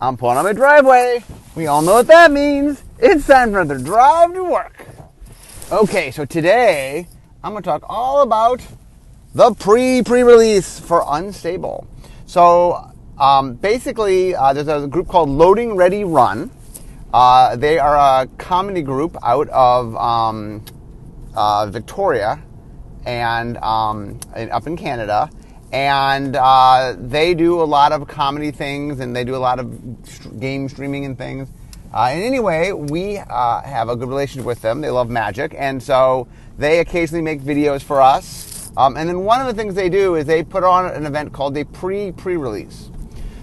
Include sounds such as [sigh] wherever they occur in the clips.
I'm pulling on my driveway. We all know what that means. It's time for another drive to work. Okay, so today I'm going to talk all about the pre pre release for Unstable. So um, basically, uh, there's a group called Loading Ready Run. Uh, they are a comedy group out of um, uh, Victoria and um, up in Canada and uh, they do a lot of comedy things and they do a lot of game streaming and things. Uh, and anyway, we uh, have a good relationship with them. They love magic, and so they occasionally make videos for us. Um, and then one of the things they do is they put on an event called a pre pre release.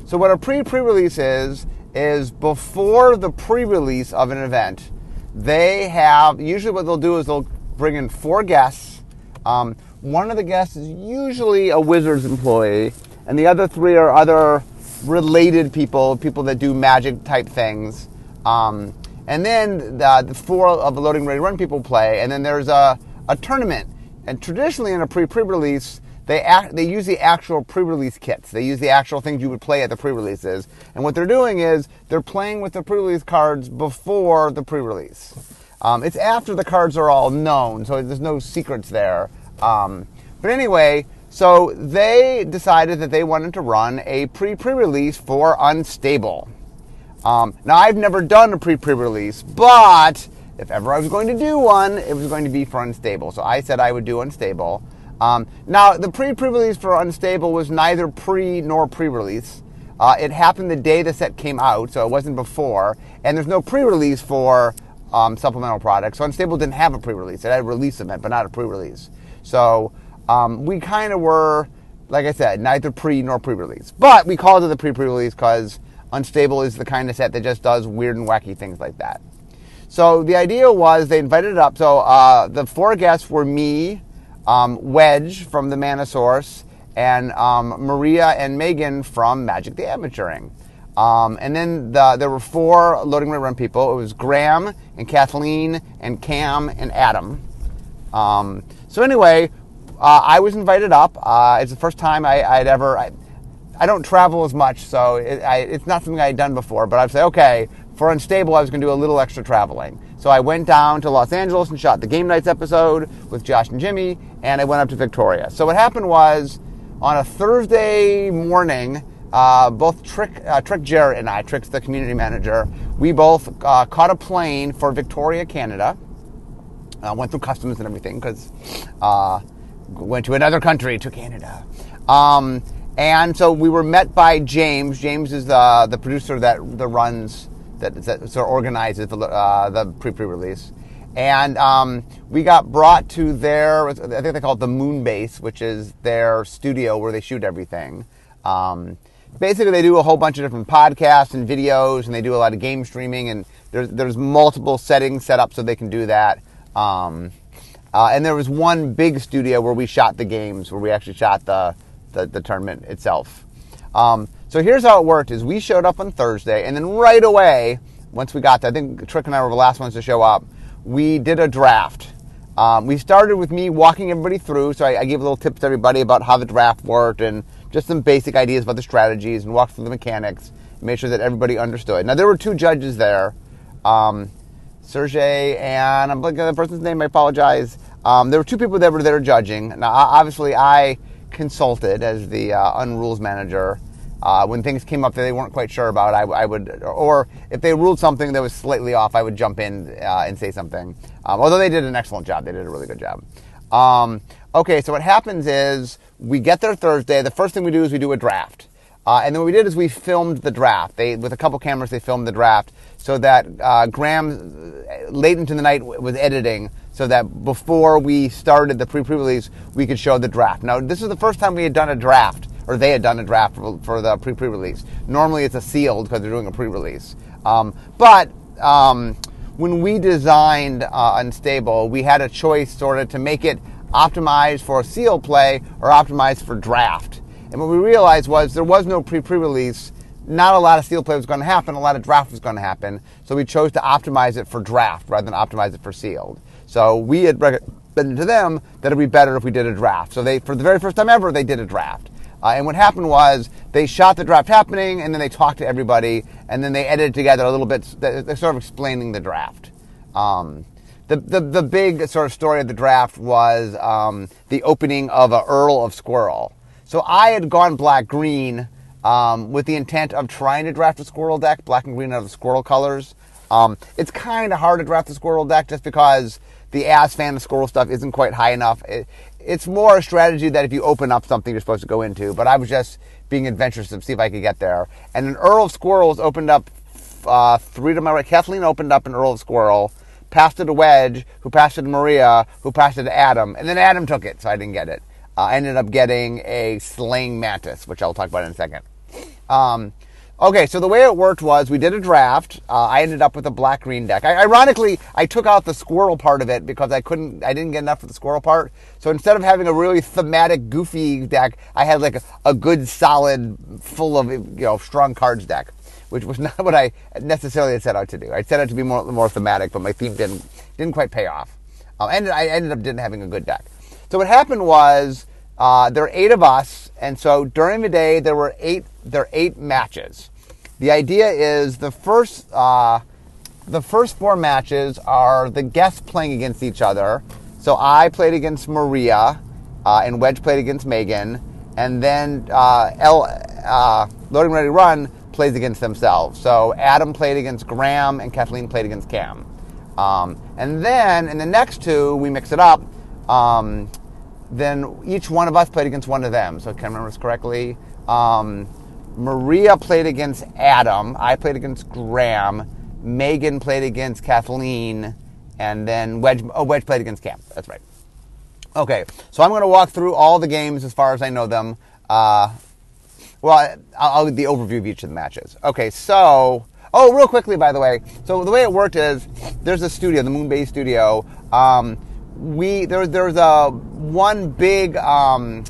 So what a pre pre release is is before the pre release of an event, they have usually what they'll do is they'll bring in four guests. Um, one of the guests is usually a Wizards employee, and the other three are other related people, people that do magic type things. Um, and then the, the, four of the Loading Ready Run people play, and then there's a, a tournament. And traditionally, in a pre pre release, they act, they use the actual pre-release kits. They use the actual things you would play at the pre-releases. And what they're doing is they're playing with the pre-release cards before the pre-release. Um, it's after the cards are all known, so there's no secrets there. Um, but anyway, so they decided that they wanted to run a pre pre release for Unstable. Um, now, I've never done a pre pre release, but if ever I was going to do one, it was going to be for Unstable. So I said I would do Unstable. Um, now, the pre pre release for Unstable was neither pre nor pre release. Uh, it happened the day the set came out, so it wasn't before. And there's no pre release for um, supplemental products. So Unstable didn't have a pre release. It had a release event, but not a pre release. So um, we kind of were, like I said, neither pre nor pre-release. But we called it the pre-pre-release because Unstable is the kind of set that just does weird and wacky things like that. So the idea was they invited it up. So uh, the four guests were me, um, Wedge from the Mana Source, and um, Maria and Megan from Magic the Amateuring. Um, and then the, there were four Loading Ready Run people. It was Graham and Kathleen and Cam and Adam. So anyway, uh, I was invited up. Uh, it's the first time I, would ever. I, I, don't travel as much, so it, I, it's not something I had done before. But I'd say, okay, for Unstable, I was going to do a little extra traveling. So I went down to Los Angeles and shot the Game Nights episode with Josh and Jimmy, and I went up to Victoria. So what happened was, on a Thursday morning, uh, both Trick, uh, Trick Jarrett and I, Trick's the community manager, we both uh, caught a plane for Victoria, Canada. Uh, went through customs and everything because uh, went to another country, to Canada. Um, and so we were met by James. James is the, the producer that, that runs, that, that sort of organizes the, uh, the pre pre release. And um, we got brought to their, I think they call it the Moon Base, which is their studio where they shoot everything. Um, basically, they do a whole bunch of different podcasts and videos, and they do a lot of game streaming, and there's, there's multiple settings set up so they can do that. Um, uh, and there was one big studio where we shot the games, where we actually shot the, the, the tournament itself. Um, so here's how it worked: is we showed up on Thursday, and then right away, once we got there, I think Trick and I were the last ones to show up. We did a draft. Um, we started with me walking everybody through, so I, I, gave a little tips to everybody about how the draft worked and just some basic ideas about the strategies and walked through the mechanics, made sure that everybody understood. Now there were two judges there. Um, Sergey and I'm blanking on the person's name. I apologize. Um, there were two people that were there judging. Now, obviously, I consulted as the uh, unrules manager. Uh, when things came up that they weren't quite sure about, I, I, would, or if they ruled something that was slightly off, I would jump in uh, and say something. Um, although they did an excellent job, they did a really good job. Um, okay, so what happens is we get there Thursday. The first thing we do is we do a draft. Uh, and then what we did is we filmed the draft. They, with a couple cameras, they filmed the draft so that uh, Graham, late into the night, was editing so that before we started the pre-pre-release, we could show the draft. Now, this is the first time we had done a draft, or they had done a draft for, the pre-pre-release. Normally, it's a sealed because they're doing a pre-release. Um, but um, when we designed uh, Unstable, we had a choice sort of to make it optimized for a sealed play or optimized for draft. And what we realized was there was no pre pre release. Not a lot of sealed play was going to happen. A lot of draft was going to happen. So we chose to optimize it for draft rather than optimize it for sealed. So we had recommended to them that it'd be better if we did a draft. So they, for the very first time ever, they did a draft. Uh, and what happened was they shot the draft happening, and then they talked to everybody, and then they edited together a little bit. They're sort of explaining the draft. Um, the, the, the big sort of story of the draft was um, the opening of a Earl of Squirrel. So I had gone black green um, with the intent of trying to draft a squirrel deck, black and green are the squirrel colors. Um, it's kind of hard to draft a squirrel deck just because the as-fan of squirrel stuff isn't quite high enough. It, it's more a strategy that if you open up something you're supposed to go into, but I was just being adventurous to see if I could get there. And an Earl of Squirrels opened up uh, three to my right. Kathleen opened up an Earl of Squirrel passed it to Wedge, who passed it to Maria, who passed it to Adam, and then Adam took it, so I didn't get it. Uh, I ended up getting a slaying mantis, which I'll talk about in a second. Um, okay, so the way it worked was we did a draft. Uh, I ended up with a black green deck. I, ironically, I took out the squirrel part of it because I couldn't, I didn't get enough for the squirrel part. So instead of having a really thematic, goofy deck, I had like a, a good, solid, full of you know strong cards deck which was [laughs] not what I necessarily had set out to do. I set out to be more, more thematic, but my theme didn't, didn't quite pay off. Um, and I ended up didn't having a good deck. So what happened was uh, there are eight of us, and so during the day there were eight there are eight matches. The idea is the first uh, the first four matches are the guests playing against each other. So I played against Maria, uh, and Wedge played against Megan, and then uh, L, uh, Loading Ready Run plays against themselves. So Adam played against Graham and Kathleen played against Cam. Um, and then in the next two, we mix it up. Um, then each one of us played against one of them. So I can remember this correctly. Um, Maria played against Adam. I played against Graham. Megan played against Kathleen. And then Wedge, oh, Wedge played against Cam. That's right. Okay, so I'm going to walk through all the games as far as I know them. Uh, well, I'll, give the overview of each of the matches. Okay, so oh, real quickly, by the way. So the way it worked is there's a studio, the Moon Base Studio. Um, we there there's a one big um,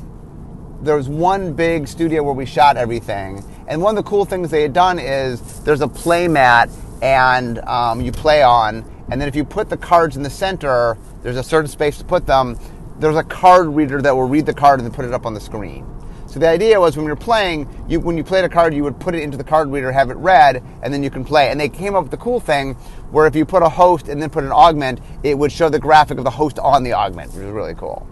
there was one big studio where we shot everything. And one of the cool things they had done is there's a play mat and um, you play on. And then if you put the cards in the center, there's a certain space to put them. There's a card reader that will read the card and then put it up on the screen. So the idea was when you're playing, you, when you played a card, you would put it into the card reader, have it read, and then you can play. And they came up with the cool thing where if you put a host and then put an augment, it would show the graphic of the host on the augment, which is really cool.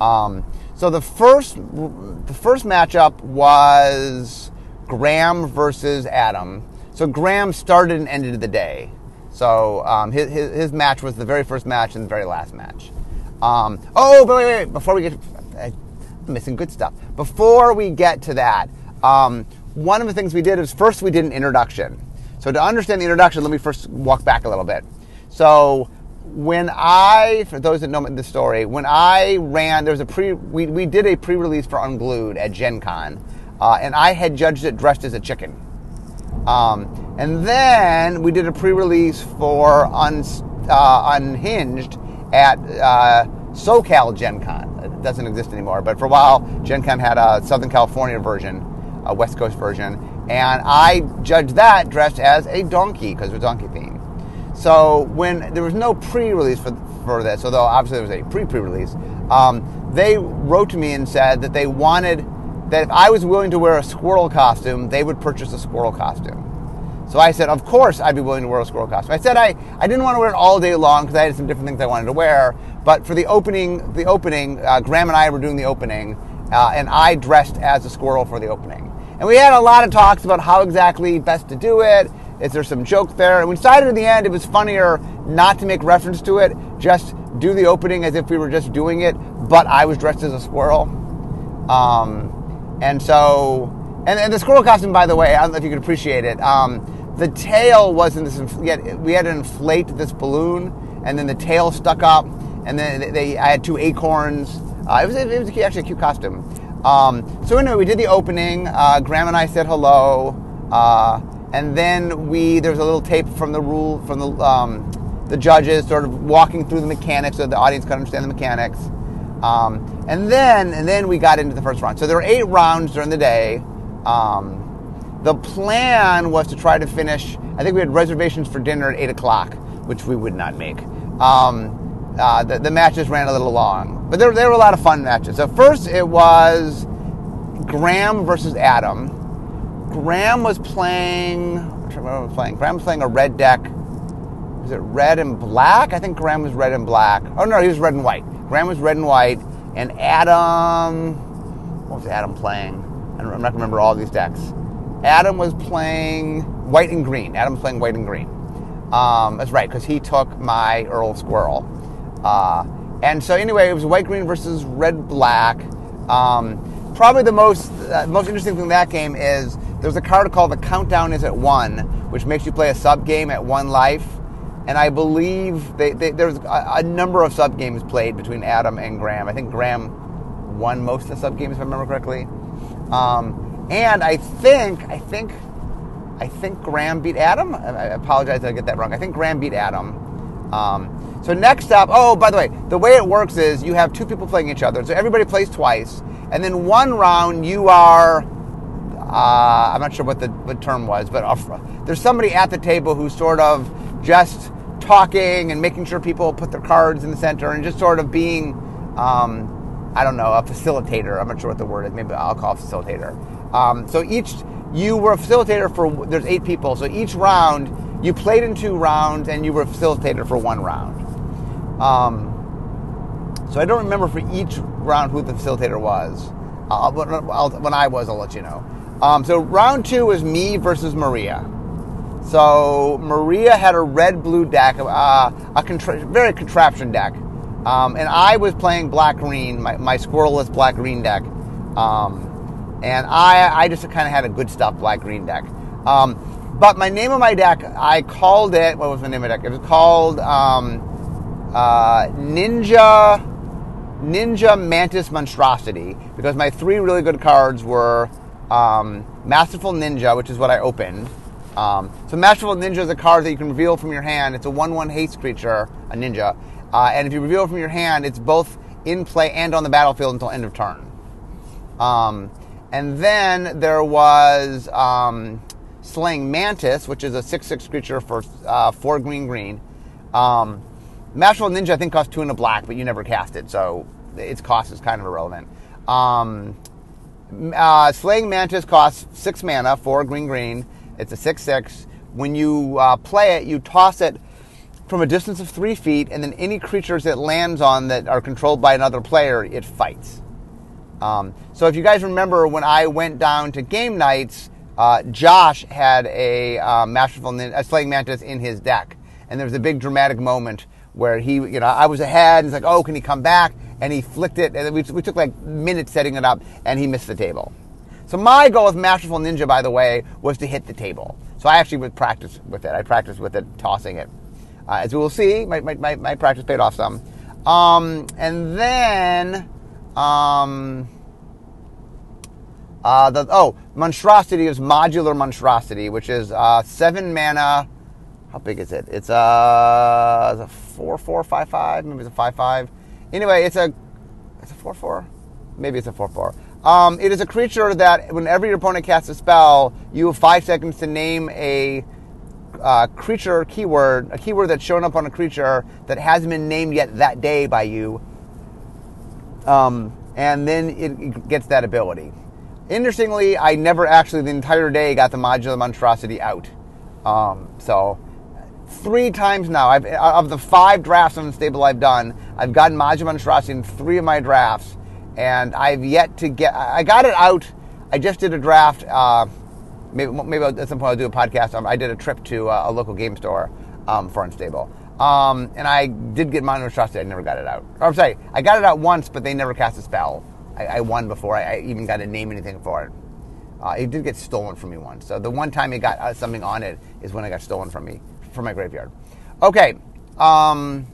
Um, so the first, the first matchup was Graham versus Adam. So Graham started and ended the day. So um, his, his, his, match was the very first match and the very last match. Um, oh, wait, wait, wait, before we get, missing good stuff. Before we get to that, um, one of the things we did is first we did an introduction. So to understand the introduction, let me first walk back a little bit. So when I, for those that know the story, when I ran, there was a pre, we, we did a pre-release for Unglued at Gen Con, uh, and I had judged it dressed as a chicken. Um, and then we did a pre-release for Un, uh, Unhinged at uh, SoCal Gen Con doesn't exist anymore. But for a while, Gen Con had a Southern California version, a West Coast version, and I judged that dressed as a donkey because it was donkey theme. So when there was no pre-release for, for this, although obviously there was a pre-pre-release, um, they wrote to me and said that they wanted that if I was willing to wear a squirrel costume, they would purchase a squirrel costume. So I said, of course I'd be willing to wear a squirrel costume. I said I, I didn't want to wear it all day long because I had some different things I wanted to wear. But for the opening, the opening, uh, Graham and I were doing the opening, uh, and I dressed as a squirrel for the opening. And we had a lot of talks about how exactly best to do it. Is there some joke there? And we decided in the end it was funnier not to make reference to it, just do the opening as if we were just doing it, but I was dressed as a squirrel. Um, and so, and, and, the squirrel costume, by the way, I don't know if you could appreciate it. Um, the tail was in this. Had, we had to inflate this balloon, and then the tail stuck up, and then they, I had two acorns. Uh, it was it was actually a cute costume. Um, so anyway, we did the opening. Uh, Graham and I said hello, uh, and then we there was a little tape from the rule from the um, the judges, sort of walking through the mechanics so the audience could understand the mechanics. Um, and then and then we got into the first round. So there were eight rounds during the day. Um, the plan was to try to finish. I think we had reservations for dinner at eight o'clock, which we would not make. Um, uh, the, the, matches ran a little long, but there, there were a lot of fun matches. So first, it was Graham versus Adam. Graham was playing. I was playing? Graham was playing a red deck. Was it red and black? I think Graham was red and black. Oh no, he was red and white. Graham was red and white, and Adam. What was Adam playing? I'm not gonna remember all these decks. Adam was playing white and green. Adam was playing white and green. Um, that's right, because he took my Earl Squirrel. Uh, and so anyway, it was white green versus red black. Um, probably the most uh, most interesting thing in that game is there's a card called the Countdown is at one, which makes you play a sub game at one life. And I believe they, they, there's a, a, number of sub games played between Adam and Graham. I think Graham won most of the sub games, if I remember correctly. Um, and I think I think I think Graham beat Adam. I apologize if I get that wrong. I think Graham beat Adam. Um, so next up, oh, by the way, the way it works is you have two people playing each other. So everybody plays twice, and then one round you are, uh, I'm not sure what the, the term was, but there's somebody at the table who's sort of just talking and making sure people put their cards in the center and just sort of being, um, I don't know, a facilitator. I'm not sure what the word is. Maybe I'll call it facilitator. Um, so each you were a facilitator for there's eight people, so each round you played in two rounds and you were a facilitator for one round. Um, so I don't remember for each round who the facilitator was. Uh, when I was, I'll let you know. Um, so round two was me versus Maria. So Maria had a red blue deck, uh, a contra- very contraption deck, um, and I was playing black green, my, my squirrelless black green deck. Um, and I, I just kind of had a good stuff black green deck. Um, but my name of my deck, I called it. What was the name of the deck? It was called um, uh, Ninja Ninja Mantis Monstrosity because my three really good cards were um, Masterful Ninja, which is what I opened. Um, so Masterful Ninja is a card that you can reveal from your hand. It's a one-one haste creature, a ninja, uh, and if you reveal it from your hand, it's both in play and on the battlefield until end of turn. Um, and then there was um, Slaying Mantis, which is a 6 6 creature for uh, 4 green green. Um, Masterful Ninja, I think, costs 2 and a black, but you never cast it, so its cost is kind of irrelevant. Um, uh, Slaying Mantis costs 6 mana, 4 green green. It's a 6 6. When you uh, play it, you toss it from a distance of 3 feet, and then any creatures it lands on that are controlled by another player, it fights. Um, so if you guys remember when I went down to game nights, uh, Josh had a uh, masterful a slaying mantis in his deck, and there was a big dramatic moment where he, you know, I was ahead, and he's like, "Oh, can he come back?" And he flicked it, and we, we took like minutes setting it up, and he missed the table. So my goal with Masterful Ninja, by the way, was to hit the table. So I actually would practice with it. I practiced with it, tossing it. Uh, as we will see, my, my, my, my practice paid off some. Um, and then um, uh, the, oh, monstrosity is modular monstrosity, which is uh, seven mana. How big is it? It's a, a four four five five. Maybe it's a five five. Anyway, it's a it's a four four. Maybe it's a four four. Um, it is a creature that whenever your opponent casts a spell, you have five seconds to name a uh, creature keyword, a keyword that's shown up on a creature that hasn't been named yet that day by you um, and then it gets that ability. Interestingly, I never actually the entire day got the modular monstrosity out. Um, so three times now, I've, of the five drafts on Unstable I've done, I've gotten modular monstrosity in three of my drafts, and I've yet to get. I got it out. I just did a draft. Uh, maybe, maybe at some point I'll do a podcast. Um, I did a trip to uh, a local game store um, for Unstable. Um, and I did get Monument Trusted. I never got it out. Or, I'm sorry, I got it out once, but they never cast a spell. I, I won before I, I, even got to name anything for it. Uh, it did get stolen from me once. So the one time it got uh, something on it is when it got stolen from me, from my graveyard. Okay. Um,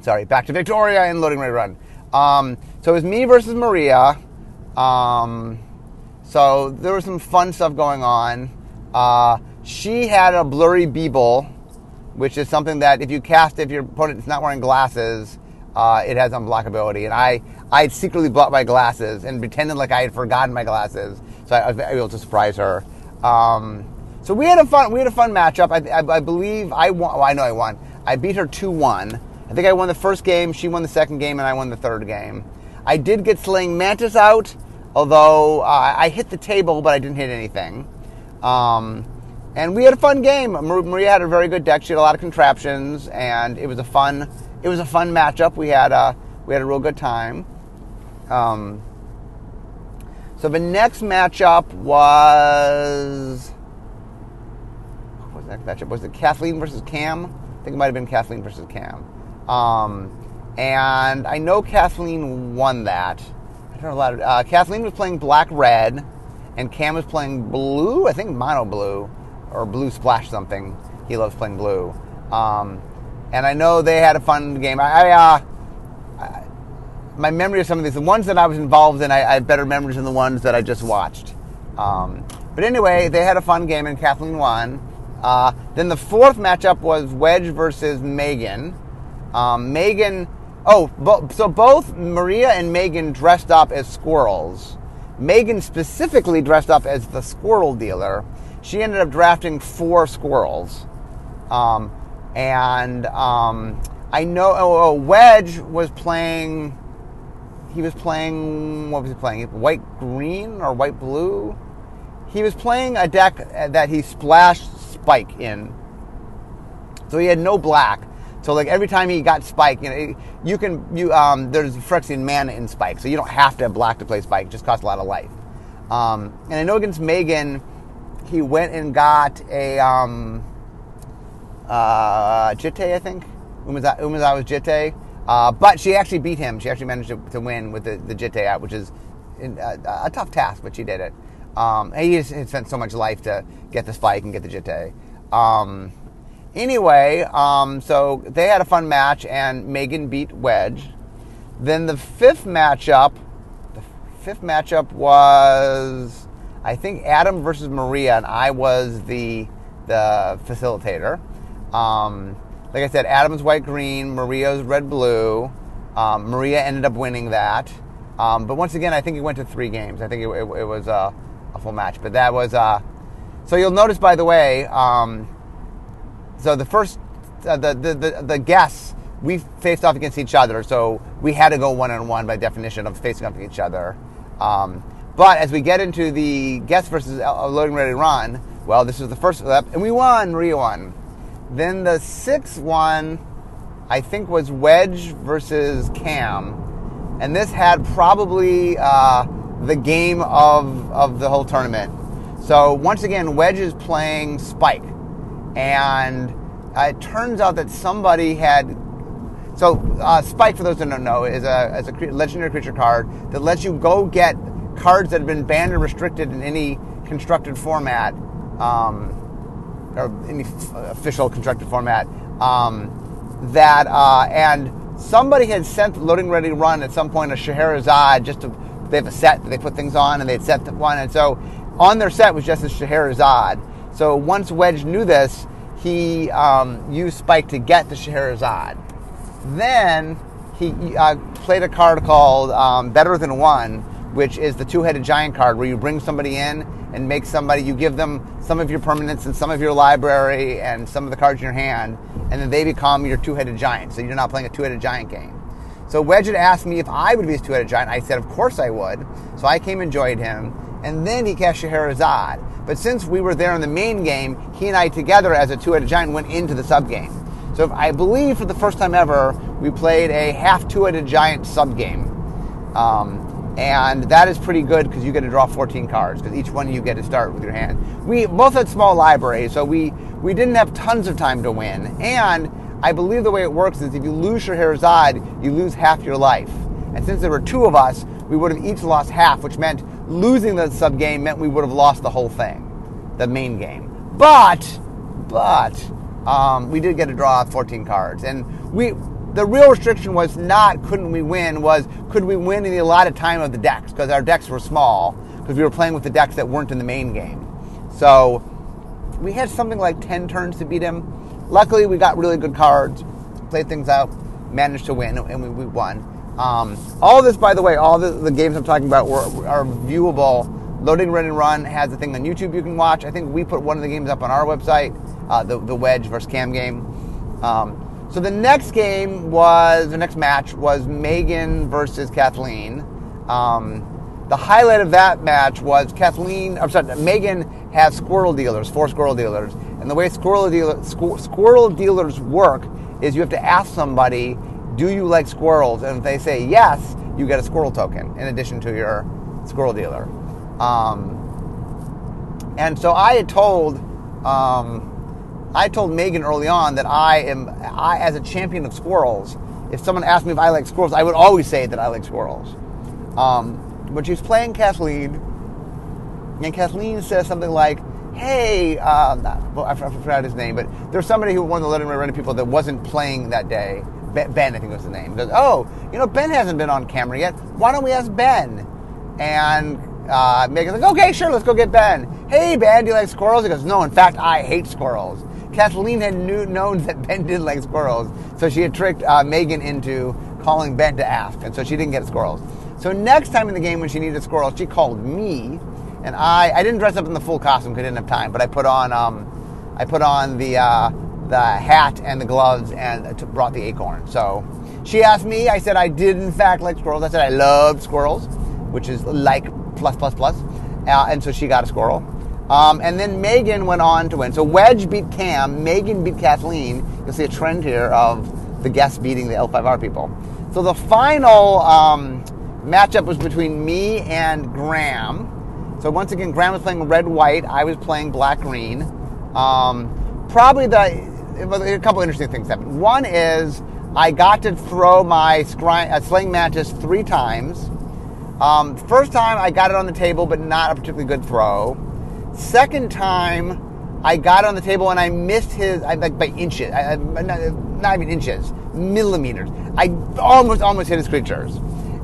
sorry, back to Victoria and Loading Ready Run. Um, so it was me versus Maria. Um, so there was some fun stuff going on. Uh, she had a blurry Beeble which is something that if you cast if your opponent is not wearing glasses, uh, it has unblockability. And I, I secretly bought my glasses and pretended like I had forgotten my glasses, so I, was able to surprise her. Um, so we had a fun, we had a fun matchup. I, I, I believe I won. Well, I know I won. I beat her two one. I think I won the first game. She won the second game, and I won the third game. I did get Slaying Mantis out. Although uh, I hit the table, but I didn't hit anything. Um, and we had a fun game. Maria had a very good deck. She had a lot of contraptions, and it was a fun. It was a fun matchup. We had a we had a real good time. Um, so the next matchup was what was next matchup? Was it Kathleen versus Cam? I think it might have been Kathleen versus Cam. Um, and I know Kathleen won that. I don't know a lot of. Uh, Kathleen was playing black red, and Cam was playing blue. I think mono blue or blue splash something. He loves playing blue. Um, and I know they had a fun game. I, I, uh, my memory of some of these, the ones that I was involved in, I, I have better memories than the ones that I just watched. Um, but anyway, they had a fun game, and Kathleen won. Uh, then the fourth matchup was Wedge versus Megan. Um, Megan, oh, bo- so both Maria and Megan dressed up as squirrels. Megan specifically dressed up as the squirrel dealer. She ended up drafting four squirrels. Um, and um, I know oh, oh, Wedge was playing. He was playing. What was he playing? White green or white blue? He was playing a deck that he splashed Spike in. So he had no black. So like every time he got Spike, you know, you can you um, there's Phyrexian mana in Spike, so you don't have to have black to play Spike. It just costs a lot of life. Um, and I know against Megan, he went and got a um, uh, Jitte, I think. Umaza, Umezawa was Jitte. Uh, but she actually beat him. She actually managed to, to win with the, the Jitte out, which is uh, a tough task, but she did it. Um, he has, spent so much life to get this fight and get the Jitte. Um, anyway, um, so they had a fun match, and Megan beat Wedge. Then the fifth matchup, the fifth matchup was, I think, Adam versus Maria, and I was the the facilitator. Um, like I said, Adam's white green, Maria's red blue. Um, Maria ended up winning that. Um, but once again, I think it went to three games. I think it, it, it was a, a, full match. But that was. Uh, so you'll notice, by the way, um, so the first, uh, the, the, the, the guests, we faced off against each other. So we had to go one on one by definition of facing off against each other. Um, but as we get into the guests versus loading ready run, well, this was the first step, and we won. Maria won. Then the sixth one, I think, was Wedge versus Cam. And this had probably uh, the game of, of the whole tournament. So once again, Wedge is playing Spike. And uh, it turns out that somebody had. So uh, Spike, for those that don't know, is a, is a legendary creature card that lets you go get cards that have been banned or restricted in any constructed format. Um, or any official constructed format. Um, that uh, and somebody had sent loading ready run at some point a Scheherazade just to they have a set that they put things on and they'd set the one and so on their set was just a Scheherazade. So once Wedge knew this, he um, used Spike to get the Scheherazade. Then he uh, played a card called um, Better Than One, which is the two-headed giant card where you bring somebody in and make somebody, you give them some of your permanents and some of your library and some of the cards in your hand, and then they become your two-headed giant. So you're not playing a two-headed giant game. So Wedge had asked me if I would be his two-headed giant. I said, of course I would. So I came and joined him, and then he cast Scheherazade. But since we were there in the main game, he and I together as a two-headed giant went into the sub-game. So I believe for the first time ever, we played a half two-headed giant sub-game. Um, and that is pretty good because you get to draw 14 cards because each one you get to start with your hand. We both had small libraries, so we we didn't have tons of time to win. And I believe the way it works is if you lose your Scheherazade, you lose half your life. And since there were two of us, we would have each lost half, which meant losing the sub game meant we would have lost the whole thing, the main game. But, but, um, we did get to draw 14 cards, and we the real restriction was not couldn't we win, was could we win in the allotted time of the decks, because our decks were small, because we were playing with the decks that weren't in the main game. So we had something like 10 turns to beat him. Luckily, we got really good cards, played things out, managed to win, and we, we won. Um, all this, by the way, all the, the games I'm talking about were, are viewable. Loading Ready Run has a thing on YouTube you can watch. I think we put one of the games up on our website, uh, the, the Wedge versus Cam game. Um, so the next game was the next match was Megan versus Kathleen. Um, the highlight of that match was Kathleen. I'm sorry, Megan has squirrel dealers, four squirrel dealers, and the way squirrel dealer, squirrel dealers work is you have to ask somebody, "Do you like squirrels?" And if they say yes, you get a squirrel token in addition to your squirrel dealer. Um, and so I had told, um, I told Megan early on that I am, I as a champion of squirrels, if someone asked me if I like squirrels, I would always say that I like squirrels. Um, but she's playing Kathleen, and Kathleen says something like, "Hey, uh, well, I forgot his name, but there's somebody who won the Letterman Running people that wasn't playing that day. Ben, I think was the name. Goes, oh, you know, Ben hasn't been on camera yet. Why don't we ask Ben? And uh, Megan's like, okay, sure, let's go get Ben. Hey, Ben, do you like squirrels? He goes, no, in fact, I hate squirrels. Kathleen had knew, known that Ben did like squirrels, so she had tricked uh, Megan into calling Ben to ask, and so she didn't get squirrels. So next time in the game when she needed squirrels, she called me, and I I didn't dress up in the full costume because I didn't have time, but I put on um, I put on the uh, the hat and the gloves and t- brought the acorn. So she asked me. I said I did in fact like squirrels. I said I loved squirrels, which is like plus plus plus, uh, and so she got a squirrel. Um, and then Megan went on to win. So Wedge beat Cam, Megan beat Kathleen. You'll see a trend here of the guests beating the LRR people. So the final um, matchup was between me and Graham. So once again, Graham was playing red white. I was playing black green. Um, probably the a couple interesting things happened. One is I got to throw my scry, uh, sling mantis three times. Um, first time I got it on the table, but not a particularly good throw. Second time I got on the table and I missed his I, like by inches, I, not, not even inches, millimeters. I almost almost hit his creatures.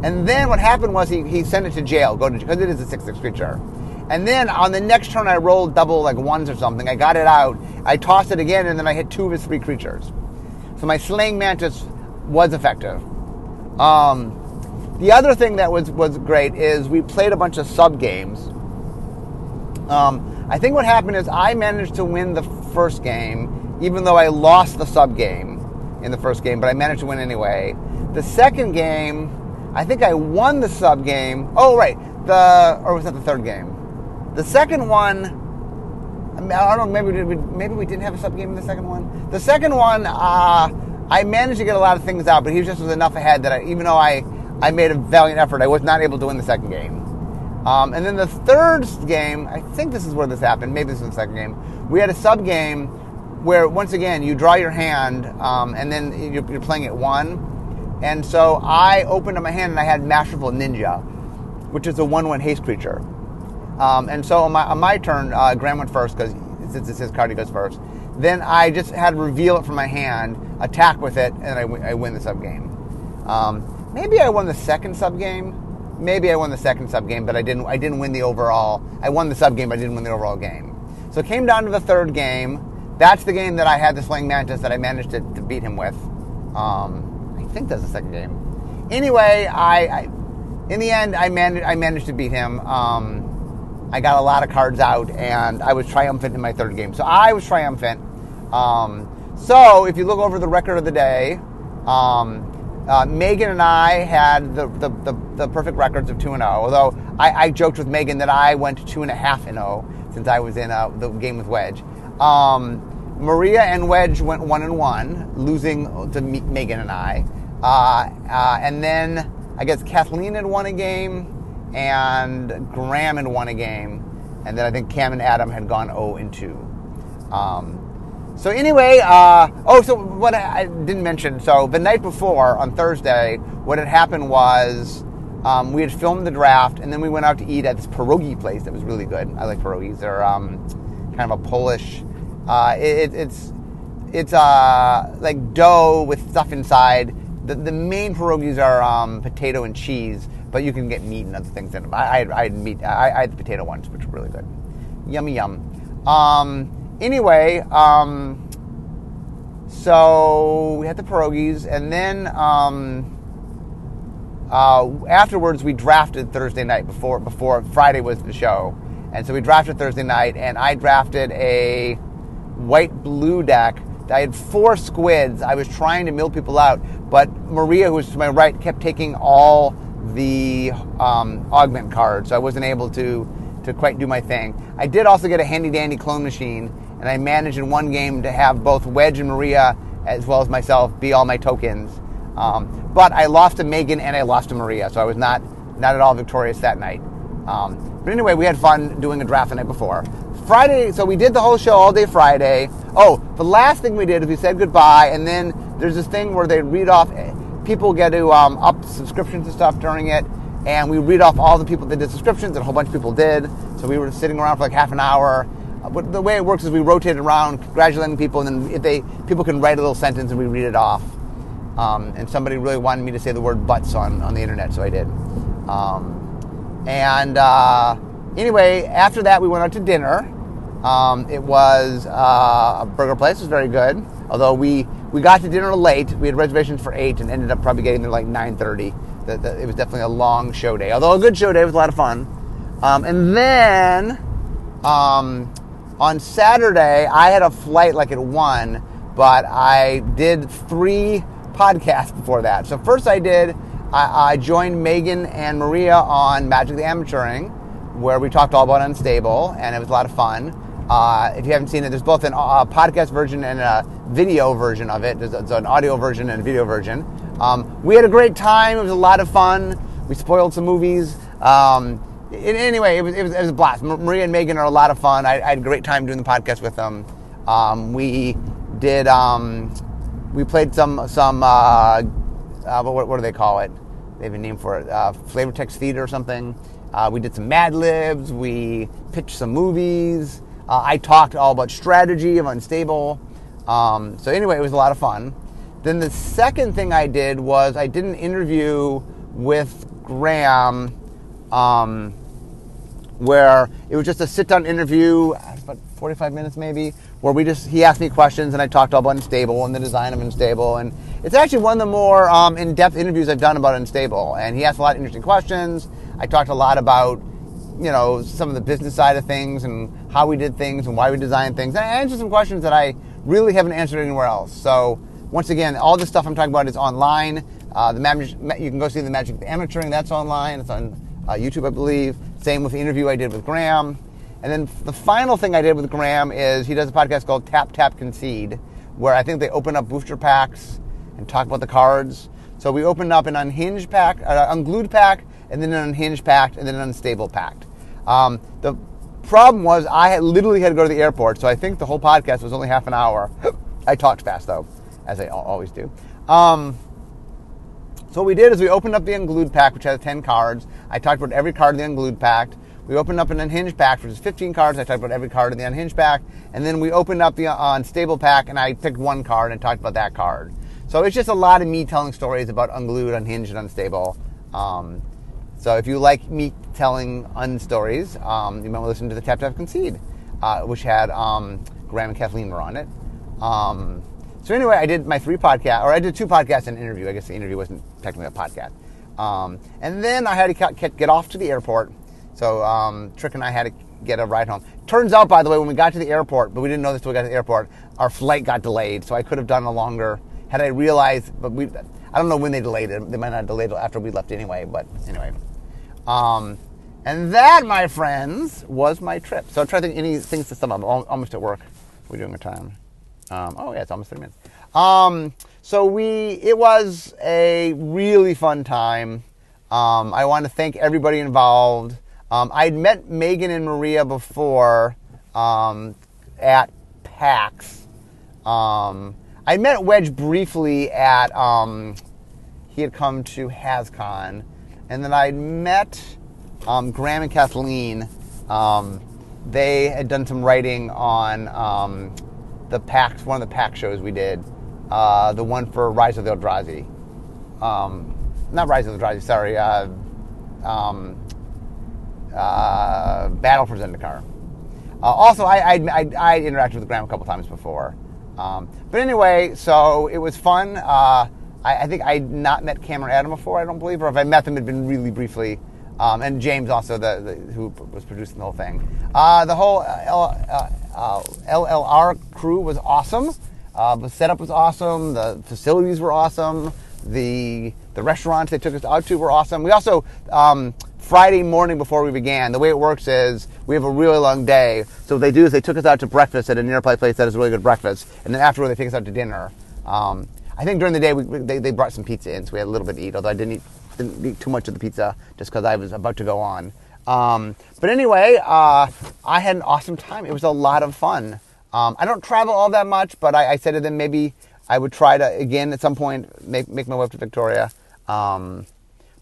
And then what happened was he, he sent it to jail, go to because it is a six six creature. And then on the next turn, I rolled double like ones or something. I got it out. I tossed it again, and then I hit two of his three creatures. So my slaying mantis was effective. Um, the other thing that was was great is we played a bunch of sub games. Um, I think what happened is I managed to win the first game, even though I lost the sub game in the first game, but I managed to win anyway. The second game I think I won the sub game. Oh, right. The or was that the third game? The second one. I, don't know. Maybe we, maybe we didn't have a sub game in the second one. The second one, uh, I managed to get a lot of things out, but he just was enough ahead that I, even though I I made a valiant effort, I was not able to win the second game. Um, and then the third game, I think this is where this happened. Maybe this is the second game. We had a sub game where once again you draw your hand, um, and then you're, you're playing at one and so I opened up my hand and I had Masterful Ninja, which is a 1 1 haste creature. Um, and so on my, on my turn, uh, Graham went first because since it's his card, he goes first. Then I just had to reveal it from my hand, attack with it, and I, w- I win the sub game. Um, maybe I won the second sub game. Maybe I won the second sub game, but I didn't. I didn't win the overall. I won the sub game, but I didn't win the overall game. So it came down to the third game. That's the game that I had the Slaying Mantis that I managed to, to beat him with. Um, I think that's the second game. Anyway, I, I in the end I managed I managed to beat him. Um, I got a lot of cards out, and I was triumphant in my third game. So I was triumphant. Um, so if you look over the record of the day, um, uh, Megan and I had the, the, the, the, perfect records of 2 and 0. Although I, I, joked with Megan that I went 2.5 and 0 since I was in uh, the game with Wedge. Um, Maria and Wedge went 1 and 1, losing to Megan and I. Uh, uh, and then I guess Kathleen had won a game, and Graham had won a game, and then I think Cam and Adam had gone 0 and 2. Um, so anyway, uh, oh, so what I didn't mention. So the night before on Thursday, what had happened was um, we had filmed the draft, and then we went out to eat at this pierogi place that was really good. I like pierogies. They're um, kind of a Polish. Uh, it, it's it's uh, like dough with stuff inside the, the main pierogies are um, potato and cheese, but you can get meat and other things in them. I, I, I had meat. I, I, had the potato ones, which were really good. Yummy yum. Anyway, um, so we had the pierogies, and then um, uh, afterwards we drafted Thursday night before before Friday was the show, and so we drafted Thursday night, and I drafted a white blue deck I had four squids. I was trying to mill people out, but Maria, who was to my right, kept taking all the um, augment cards, so I wasn't able to to quite do my thing. I did also get a handy dandy clone machine, and I managed in one game to have both Wedge and Maria, as well as myself, be all my tokens. Um, but I lost to Megan and I lost to Maria, so I was not not at all victorious that night. Um, but anyway, we had fun doing a draft the night before. Friday, so we did the whole show all day Friday. Oh, the last thing we did is we said goodbye, and then there's this thing where they read off. People get to um, up subscriptions and stuff during it, and we read off all the people that did subscriptions, and a whole bunch of people did. So we were sitting around for like half an hour. Uh, but the way it works is we rotate around, congratulating people, and then if they people can write a little sentence and we read it off. Um, and somebody really wanted me to say the word butts on, on the internet, so I did. Um, and uh, anyway, after that, we went out to dinner. Um, it was uh, a burger place. It was very good. Although we, we got to dinner late. We had reservations for 8 and ended up probably getting there like 9.30. The, the, it was definitely a long show day. Although a good show day. Was a lot of fun. Um, and then um, on Saturday, I had a flight like at 1, but I did three podcasts before that. So first I did, I, I joined Megan and Maria on Magic the Amateuring, where we talked all about Unstable, and it was a lot of fun. Uh, if you haven't seen it, there's both a uh, podcast version and a video version of it. There's, an audio version and a video version. Um, we had a great time. It was a lot of fun. We spoiled some movies. Um, it, anyway, it was, it, was, it was a blast. Maria and Megan are a lot of fun. I, I had a great time doing the podcast with them. Um, we did um, we played some some uh, uh, what, what, do they call it? They have a name for it. Uh, Flavor Text Theater or something. We did some Mad Libs. We pitched some movies. Uh, I talked all about strategy of Unstable. Um, so anyway, it was a lot of fun. Then the second thing I did was I did an interview with Graham, um, where it was just a sit-down interview, about 45 minutes maybe, where we just he asked me questions and I talked all about Unstable and the design of Unstable, and it's actually one of the more um, in-depth interviews I've done about Unstable. And he asked a lot of interesting questions. I talked a lot about you know some of the business side of things and how we did things and why we designed things. And I answered some questions that I really haven't answered anywhere else. So once again, all this stuff I'm talking about is online. Uh, the you can go see the Magic the Amateuring. That's online. It's on uh, YouTube, I believe. Same with the interview I did with Graham. And then the final thing I did with Graham is he does a podcast called Tap Tap Concede, where I think they open up booster packs and talk about the cards. So we opened up an unhinged pack, an uh, unglued pack, and then an unhinged pack, and then an unstable pack. Um, the problem was I had literally had to go to the airport, so I think the whole podcast was only half an hour. [gasps] I talked fast though, as I always do. Um, so what we did is we opened up the unglued pack, which has 10 cards. I talked about every card in the unglued pack. We opened up an unhinged pack, which is 15 cards. I talked about every card in the unhinged pack. And then we opened up the uh, unstable pack, and I picked one card and talked about that card. So it's just a lot of me telling stories about unglued, unhinged, and unstable. Um, so if you like me telling unstories, um, you might want to listen to the Tap Tap Concede, uh, which had um, Graham and Kathleen were on it. Um, so anyway, I did my three podcast, or I did two podcasts and an interview. I guess the interview wasn't technically a podcast. Um, and then I had to get off to the airport so um, Trick and I had to get a ride home. Turns out, by the way, when we got to the airport, but we didn't know this until we got to the airport, our flight got delayed. So I could have done a longer had I realized. But we, I don't know when they delayed it. They might not have delayed it after we left anyway. But anyway, um, and that, my friends, was my trip. So I'm trying to think any things to sum up. I'm almost at work. We're doing a time. Um, oh yeah, it's almost 30 minutes. Um, so we, it was a really fun time. Um, I want to thank everybody involved. Um, I'd met Megan and Maria before um, at PAX. Um, I met Wedge briefly at, um, he had come to HasCon. And then I'd met um, Graham and Kathleen. Um, they had done some writing on the PAX, one of the pack shows we did, uh, the one for Rise of the Eldrazi. not Rise of the Eldrazi, sorry. Uh, uh, Battle for Zendikar. Uh, also, I, I, I, I, interacted with Graham a couple times before. Um, but anyway, so it was fun. Uh, I, I, think I'd not met Cam and Adam before, I don't believe, or if I met them, it had been really briefly. Um, and James also, the, the, who was producing the whole thing. Uh, the whole uh, LRR uh, crew was awesome. the setup was awesome. The facilities were awesome. the the restaurants they took us out to were awesome. We also um, Friday morning before we began, the way it works is we have a really long day. So what they do is they took us out to breakfast at a nearby place that is really good breakfast, and then afterward they take us out to dinner. Um, I think during the day we, they, they brought some pizza in, so we had a little bit to eat. Although I didn't eat, didn't eat too much of the pizza just because I was about to go on. Um, but anyway, uh, I had an awesome time. It was a lot of fun. Um, I don't travel all that much, but I, I, said to them maybe I would try to again at some point make make my way up to Victoria. Um,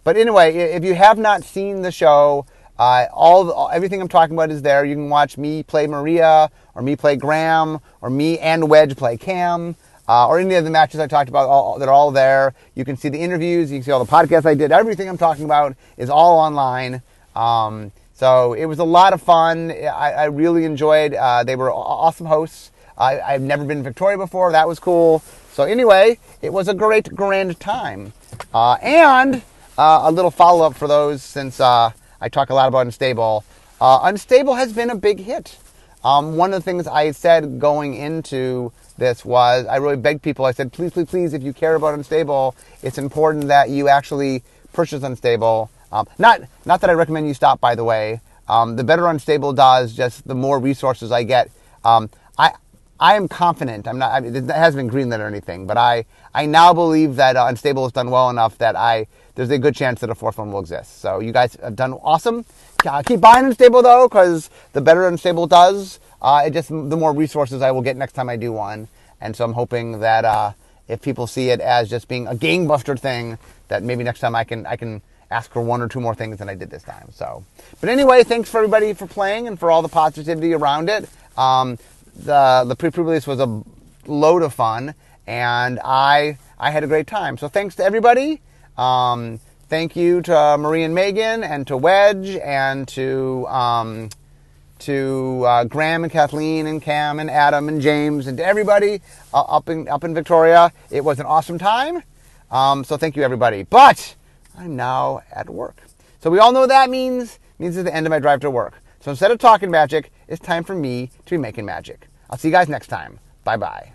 but anyway, if you have not seen the show, uh, all everything I'm talking about is there. You can watch me play Maria, or me play Graham, or me and Wedge play Cam. Uh, or any of the matches I talked about, all, they're all there. You can see the interviews, you can see all the podcasts I did. Everything I'm talking about is all online. Um, so it was a lot of fun. I, I really enjoyed. Uh, they were awesome hosts. I, have never been in Victoria before. That was cool. So anyway, it was a great grand time. Uh, and uh, a little follow up for those since uh, I talk a lot about Unstable. Uh, Unstable has been a big hit. Um, one of the things I said going into this was I really begged people. I said, please, please, please, if you care about Unstable, it's important that you actually purchase Unstable. Um, not not that I recommend you stop, by the way. Um, the better Unstable does, just the more resources I get. Um, I I am confident. I'm not. I mean, it hasn't been greenlit or anything, but I I now believe that uh, Unstable has done well enough that I there's a good chance that a fourth one will exist. So you guys have done awesome. Uh, keep buying Unstable though, because the better Unstable does, uh, it just the more resources I will get next time I do one. And so I'm hoping that uh, if people see it as just being a gangbuster thing, that maybe next time I can I can ask for one or two more things than I did this time. So, but anyway, thanks for everybody for playing and for all the positivity around it. Um, the the pre-release was a load of fun, and I I had a great time. So thanks to everybody. Um, thank you to Marie and Megan, and to Wedge, and to um, to uh, Graham and Kathleen and Cam and Adam and James, and to everybody uh, up in up in Victoria. It was an awesome time. Um, so thank you everybody. But I'm now at work. So we all know what that means. Means it's the end of my drive to work. So instead of talking magic, it's time for me to be making magic. I'll see you guys next time. Bye bye.